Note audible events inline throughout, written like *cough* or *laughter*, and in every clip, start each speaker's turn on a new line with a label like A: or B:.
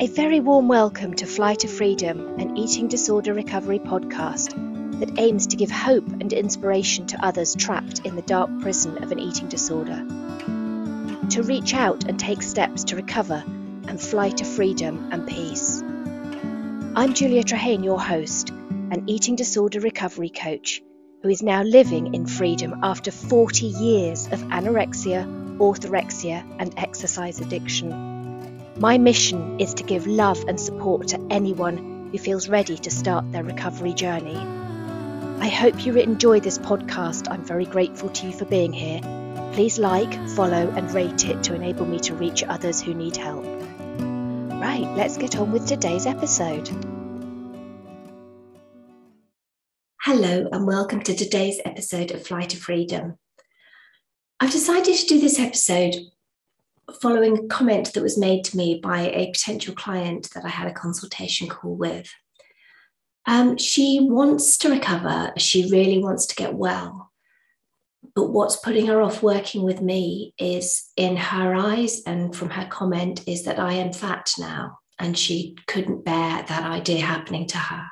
A: A very warm welcome to Fly to Freedom, an eating disorder recovery podcast that aims to give hope and inspiration to others trapped in the dark prison of an eating disorder. To reach out and take steps to recover and fly to freedom and peace. I'm Julia Trehane, your host, an eating disorder recovery coach who is now living in freedom after 40 years of anorexia, orthorexia, and exercise addiction. My mission is to give love and support to anyone who feels ready to start their recovery journey. I hope you enjoy this podcast. I'm very grateful to you for being here. Please like, follow, and rate it to enable me to reach others who need help. Right, let's get on with today's episode. Hello, and welcome to today's episode of Flight to Freedom. I've decided to do this episode following a comment that was made to me by a potential client that I had a consultation call with. Um, she wants to recover, she really wants to get well. But what's putting her off working with me is in her eyes and from her comment is that I am fat now, and she couldn't bear that idea happening to her.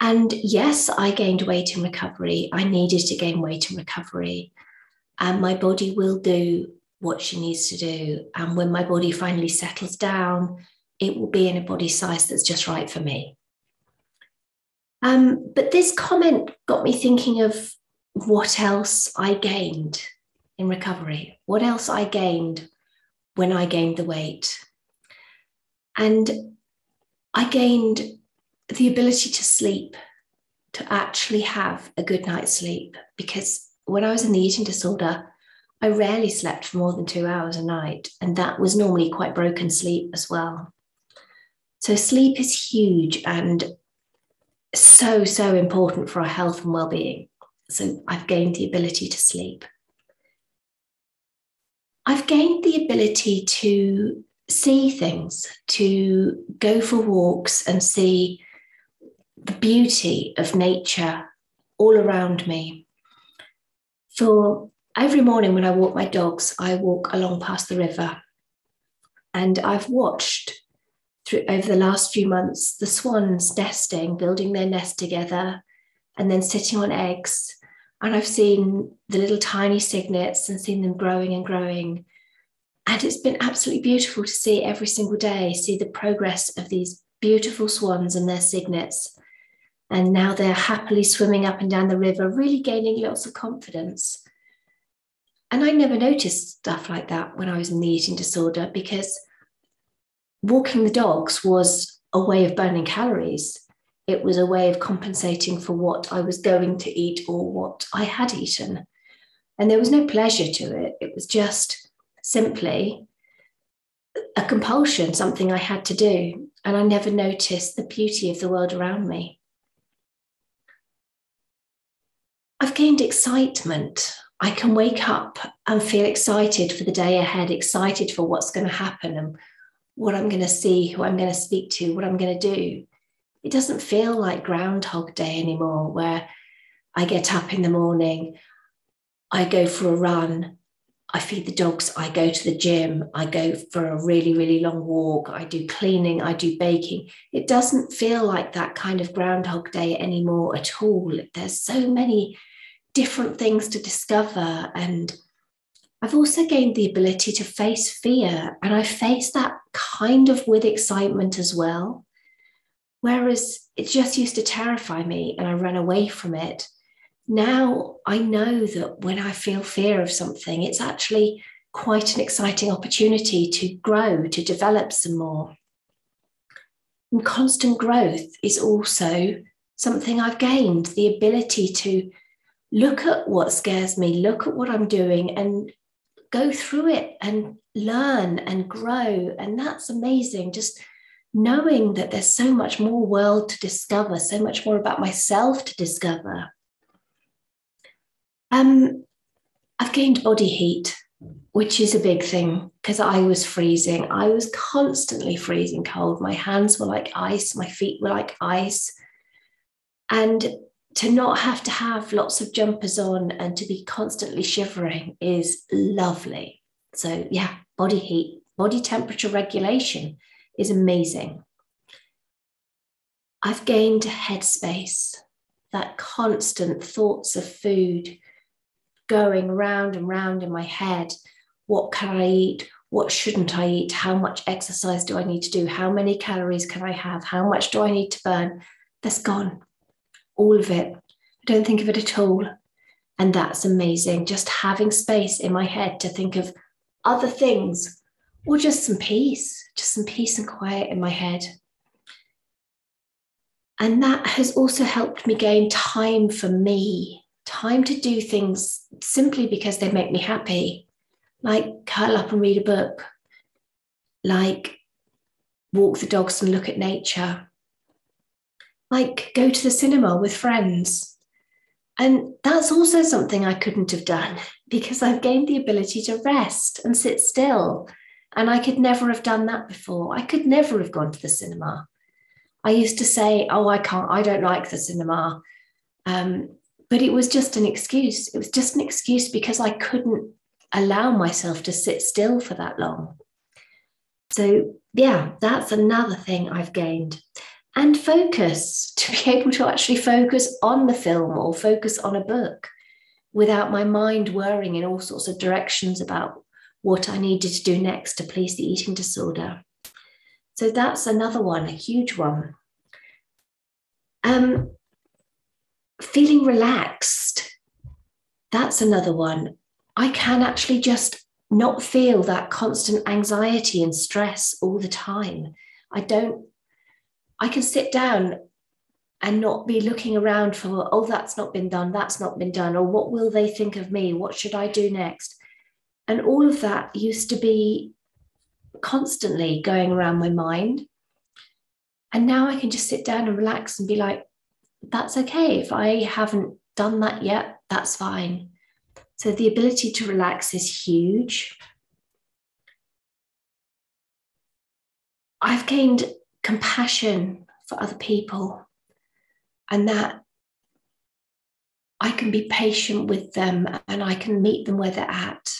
A: And yes, I gained weight in recovery. I needed to gain weight in recovery. And my body will do what she needs to do. And when my body finally settles down, it will be in a body size that's just right for me. Um, but this comment got me thinking of what else I gained in recovery, what else I gained when I gained the weight. And I gained the ability to sleep, to actually have a good night's sleep. Because when I was in the eating disorder, I rarely slept for more than two hours a night, and that was normally quite broken sleep as well. So, sleep is huge and so, so important for our health and well being. So, I've gained the ability to sleep. I've gained the ability to see things, to go for walks and see the beauty of nature all around me. For every morning when I walk my dogs, I walk along past the river. And I've watched through over the last few months the swans nesting, building their nest together, and then sitting on eggs. And I've seen the little tiny cygnets and seen them growing and growing. And it's been absolutely beautiful to see every single day, see the progress of these beautiful swans and their cygnets. And now they're happily swimming up and down the river, really gaining lots of confidence. And I never noticed stuff like that when I was in the eating disorder because walking the dogs was a way of burning calories. It was a way of compensating for what I was going to eat or what I had eaten. And there was no pleasure to it. It was just simply a compulsion, something I had to do. And I never noticed the beauty of the world around me. I've gained excitement I can wake up and feel excited for the day ahead, excited for what's going to happen and what I'm going to see, who I'm going to speak to, what I'm going to do. It doesn't feel like Groundhog Day anymore, where I get up in the morning, I go for a run, I feed the dogs, I go to the gym, I go for a really, really long walk, I do cleaning, I do baking. It doesn't feel like that kind of Groundhog Day anymore at all. There's so many different things to discover. And I've also gained the ability to face fear. And I face that kind of with excitement as well. Whereas it just used to terrify me and I ran away from it. Now I know that when I feel fear of something, it's actually quite an exciting opportunity to grow, to develop some more. And constant growth is also something I've gained the ability to look at what scares me, look at what I'm doing, and go through it and learn and grow. And that's amazing. Just knowing that there's so much more world to discover, so much more about myself to discover. Um, I've gained body heat, which is a big thing because I was freezing. I was constantly freezing cold. My hands were like ice, my feet were like ice. And to not have to have lots of jumpers on and to be constantly shivering is lovely. So, yeah, body heat, body temperature regulation is amazing. I've gained headspace, that constant thoughts of food going round and round in my head. What can I eat? What shouldn't I eat? How much exercise do I need to do? How many calories can I have? How much do I need to burn? That's gone. All of it. I don't think of it at all. And that's amazing. Just having space in my head to think of other things or just some peace, just some peace and quiet in my head. And that has also helped me gain time for me, time to do things simply because they make me happy, like curl up and read a book, like walk the dogs and look at nature, like go to the cinema with friends. And that's also something I couldn't have done because I've gained the ability to rest and sit still. And I could never have done that before. I could never have gone to the cinema. I used to say, Oh, I can't, I don't like the cinema. Um, but it was just an excuse. It was just an excuse because I couldn't allow myself to sit still for that long. So, yeah, that's another thing I've gained. And focus to be *laughs* able to actually focus on the film or focus on a book without my mind worrying in all sorts of directions about what I needed to do next to please the eating disorder. So that's another one, a huge one. Um, feeling relaxed, that's another one. I can actually just not feel that constant anxiety and stress all the time. I don't, I can sit down and not be looking around for, oh, that's not been done, that's not been done, or what will they think of me? What should I do next? And all of that used to be constantly going around my mind. And now I can just sit down and relax and be like, that's okay. If I haven't done that yet, that's fine. So the ability to relax is huge. I've gained compassion for other people and that I can be patient with them and I can meet them where they're at.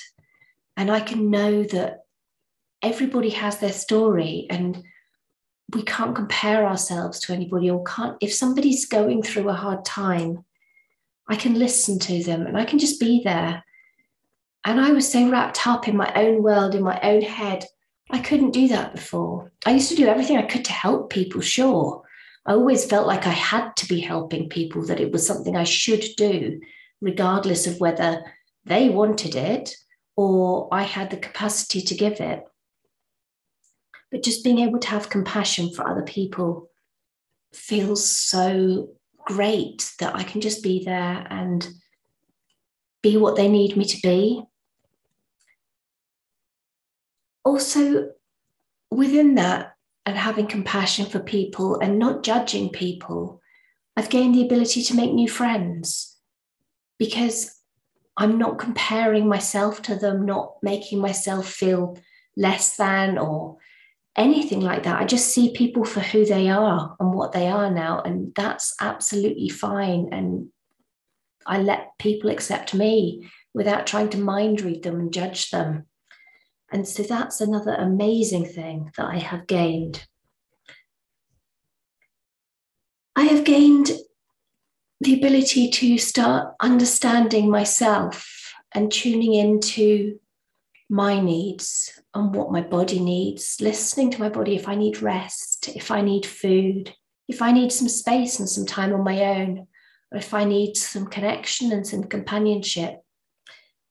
A: And I can know that everybody has their story and we can't compare ourselves to anybody or can't if somebody's going through a hard time i can listen to them and i can just be there and i was so wrapped up in my own world in my own head i couldn't do that before. I used to do everything i could to help people sure. I always felt like i had to be helping people that it was something i should do regardless of whether they wanted it or i had the capacity to give it. But just being able to have compassion for other people feels so great that I can just be there and be what they need me to be. Also, within that, and having compassion for people and not judging people, I've gained the ability to make new friends because I'm not comparing myself to them, not making myself feel less than or anything like that. I just see people for who they are and what they are now. And that's absolutely fine. And I let people accept me without trying to mind read them and judge them. And so that's another amazing thing that I have gained. I have gained the ability to start understanding myself and tuning into my needs and what my body needs, listening to my body if I need rest, if I need food, if I need some space and some time on my own, or if I need some connection and some companionship.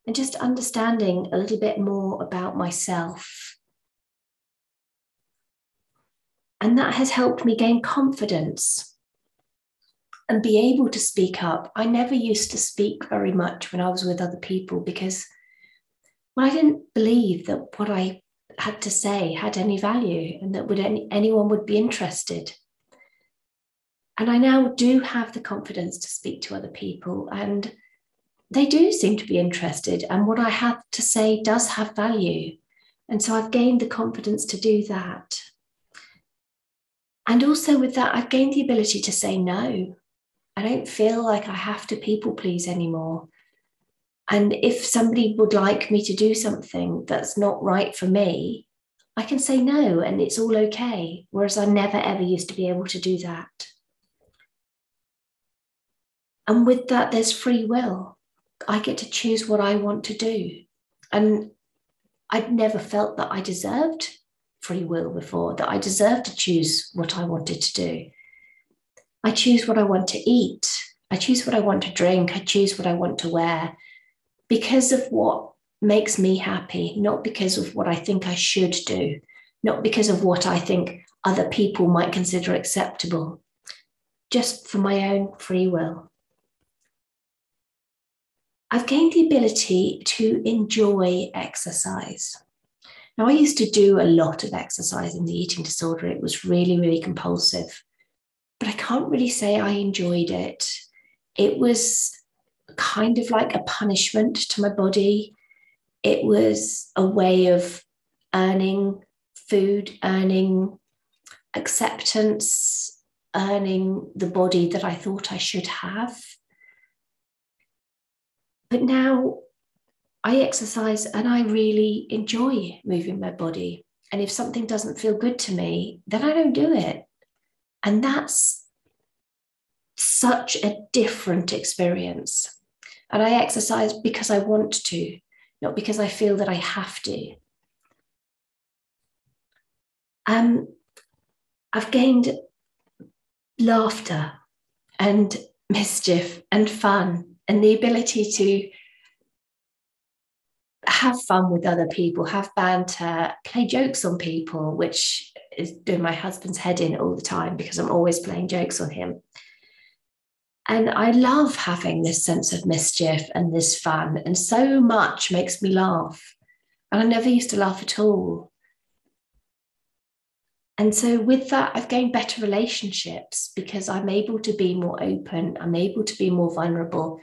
A: And just understanding a little bit more about myself. And that has helped me gain confidence and be able to speak up. I never used to speak very much when I was with other people because well, I didn't believe that what I had to say had any value and that would any, anyone would be interested. And I now do have the confidence to speak to other people, and they do seem to be interested. And what I have to say does have value. And so I've gained the confidence to do that. And also with that, I've gained the ability to say no. I don't feel like I have to people please anymore. And if somebody would like me to do something that's not right for me, I can say no and it's all okay. Whereas I never ever used to be able to do that. And with that, there's free will. I get to choose what I want to do. And I'd never felt that I deserved free will before, that I deserved to choose what I wanted to do. I choose what I want to eat. I choose what I want to drink. I choose what I want to wear because of what makes me happy, not because of what I think I should do, not because of what I think other people might consider acceptable, just for my own free will. I've gained the ability to enjoy exercise. Now, I used to do a lot of exercise in the eating disorder. It was really, really compulsive, but I can't really say I enjoyed it. It was kind of like a punishment to my body. It was a way of earning food, earning acceptance, earning the body that I thought I should have. But now I exercise and I really enjoy moving my body. And if something doesn't feel good to me, then I don't do it. And that's such a different experience. And I exercise because I want to, not because I feel that I have to. Um, I've gained laughter and mischief and fun and the ability to have fun with other people, have banter, play jokes on people, which is doing my husband's head in all the time because I'm always playing jokes on him. And I love having this sense of mischief and this fun, and so much makes me laugh. And I never used to laugh at all. And so, with that, I've gained better relationships because I'm able to be more open, I'm able to be more vulnerable,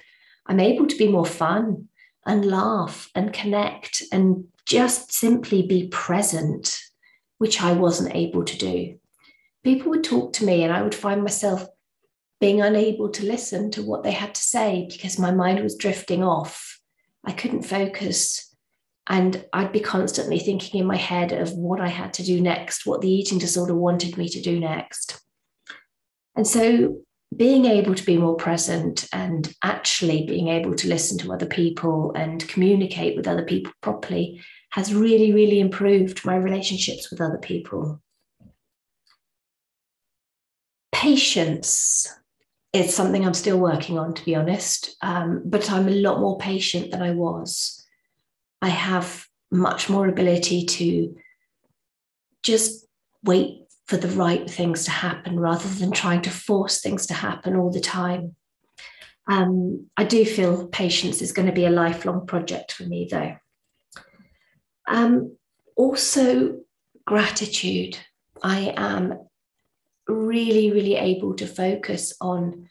A: I'm able to be more fun and laugh and connect and just simply be present, which I wasn't able to do. People would talk to me, and I would find myself being unable to listen to what they had to say because my mind was drifting off. I couldn't focus. And I'd be constantly thinking in my head of what I had to do next, what the eating disorder wanted me to do next. And so being able to be more present and actually being able to listen to other people and communicate with other people properly has really, really improved my relationships with other people. Patience is something I'm still working on, to be honest, um, but I'm a lot more patient than I was. I have much more ability to just wait for the right things to happen rather than trying to force things to happen all the time. Um, I do feel patience is going to be a lifelong project for me, though. Um, also, gratitude. I am really, really able to focus on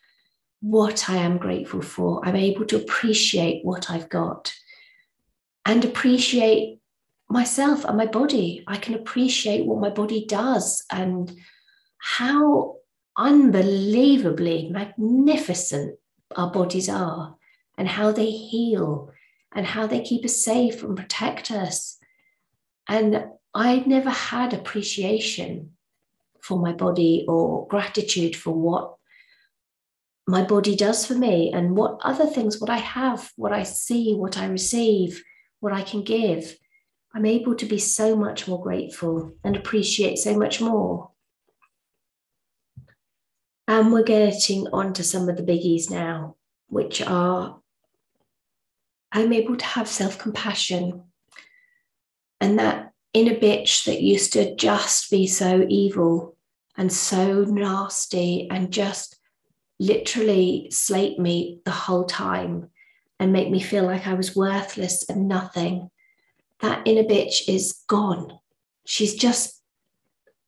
A: what I am grateful for. I'm able to appreciate what I've got and appreciate myself and my body. I can appreciate what my body does and how unbelievably magnificent our bodies are and how they heal and how they keep us safe and protect us. And I'd never had appreciation for my body or gratitude for what my body does for me and what other things, what I have, what I see, what I receive, what I can give. I'm able to be so much more grateful and appreciate so much more. And we're getting on to some of the biggies now, which are I'm able to have self compassion. And that inner bitch that used to just be so evil and so nasty and just literally slate me the whole time and make me feel like I was worthless and nothing that inner bitch is gone. She's just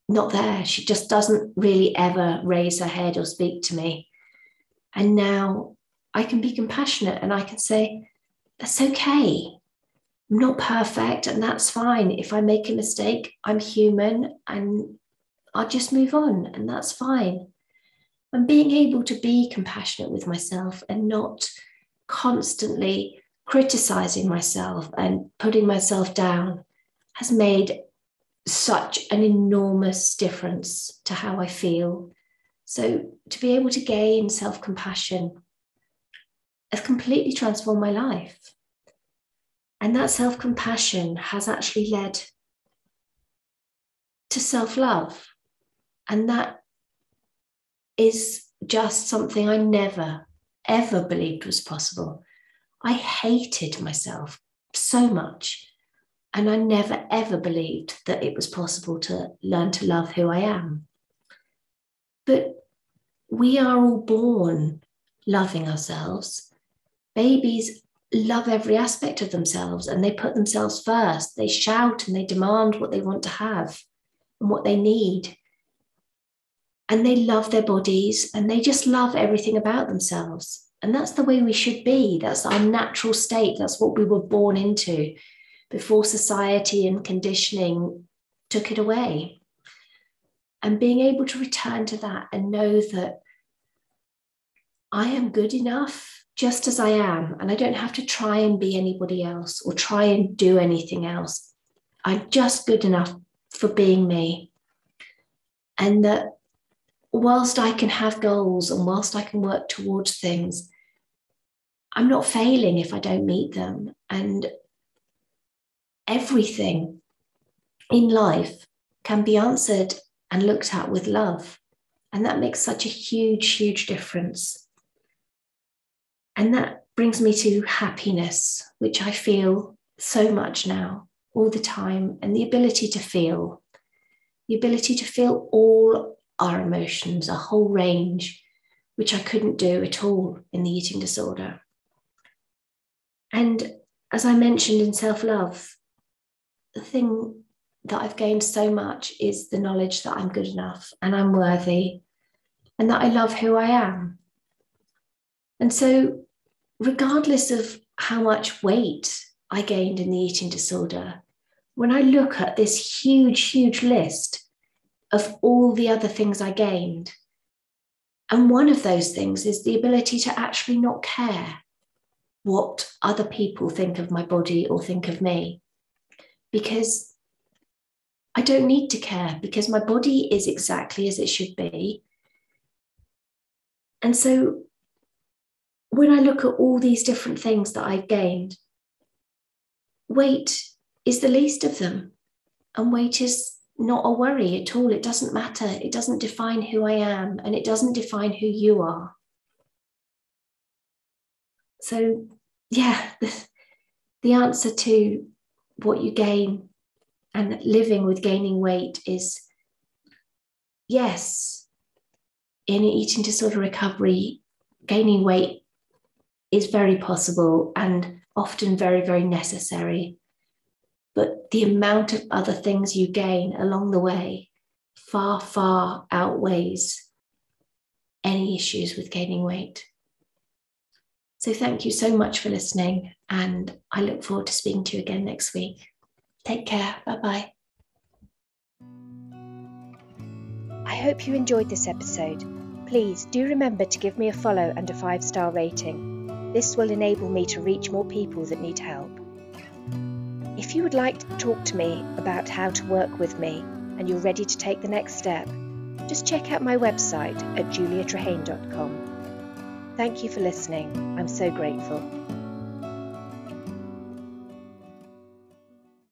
A: not there. She just doesn't really ever raise her head or speak to me. And now I can be compassionate and I can say, that's okay. I'm not perfect, and that's fine. If I make a mistake, I'm human and I'll just move on, and that's fine. And being able to be compassionate with myself and not constantly criticizing myself and putting myself down has made such an enormous difference to how I feel. So to be able to gain self compassion has completely transformed my life. And that self compassion has actually led to self love. And that is just something I never, ever believed was possible. I hated myself so much. And I never, ever believed that it was possible to learn to love who I am. But we are all born loving ourselves. Babies love every aspect of themselves and they put themselves first. They shout and they demand what they want to have and what they need. And they love their bodies and they just love everything about themselves. And that's the way we should be. That's our natural state. That's what we were born into before society and conditioning took it away. And being able to return to that and know that I am good enough just as I am, and I don't have to try and be anybody else or try and do anything else. I'm just good enough for being me. And that whilst I can have goals and whilst I can work towards things, I'm not failing if I don't meet them. And everything in life can be answered and looked at with love. And that makes such a huge, huge difference. And that brings me to happiness, which I feel so much now, all the time, and the ability to feel, the ability to feel all our emotions, a whole range, which I couldn't do at all in the eating disorder. And as I mentioned in self love, the thing that I've gained so much is the knowledge that I'm good enough and I'm worthy and that I love who I am. And so, regardless of how much weight I gained in the eating disorder, when I look at this huge, huge list of all the other things I gained, and one of those things is the ability to actually not care what other people think of my body or think of me because I don't need to care because my body is exactly as it should be. And so when I look at all these different things that I've gained, weight is the least of them. And weight is not a worry at all. It doesn't matter. It doesn't define who I am and it doesn't define who you are. So, yeah, *laughs* the, answer to what you gain and living with gaining weight is yes, in eating disorder recovery, gaining weight is very possible and often very, very necessary. But the amount of other things you gain along the way far, far outweighs any issues with gaining weight. So thank you so much for listening, and I look forward to speaking to you again next week. Take care. Bye bye.
B: I hope you enjoyed this episode. Please do remember to give me a follow and a five star rating. This will enable me to reach more people that need help. If you would like to talk to me about how to work with me and you're ready to take the next step, just check out my website at juliatrehane.com. Thank you for listening. I'm so grateful.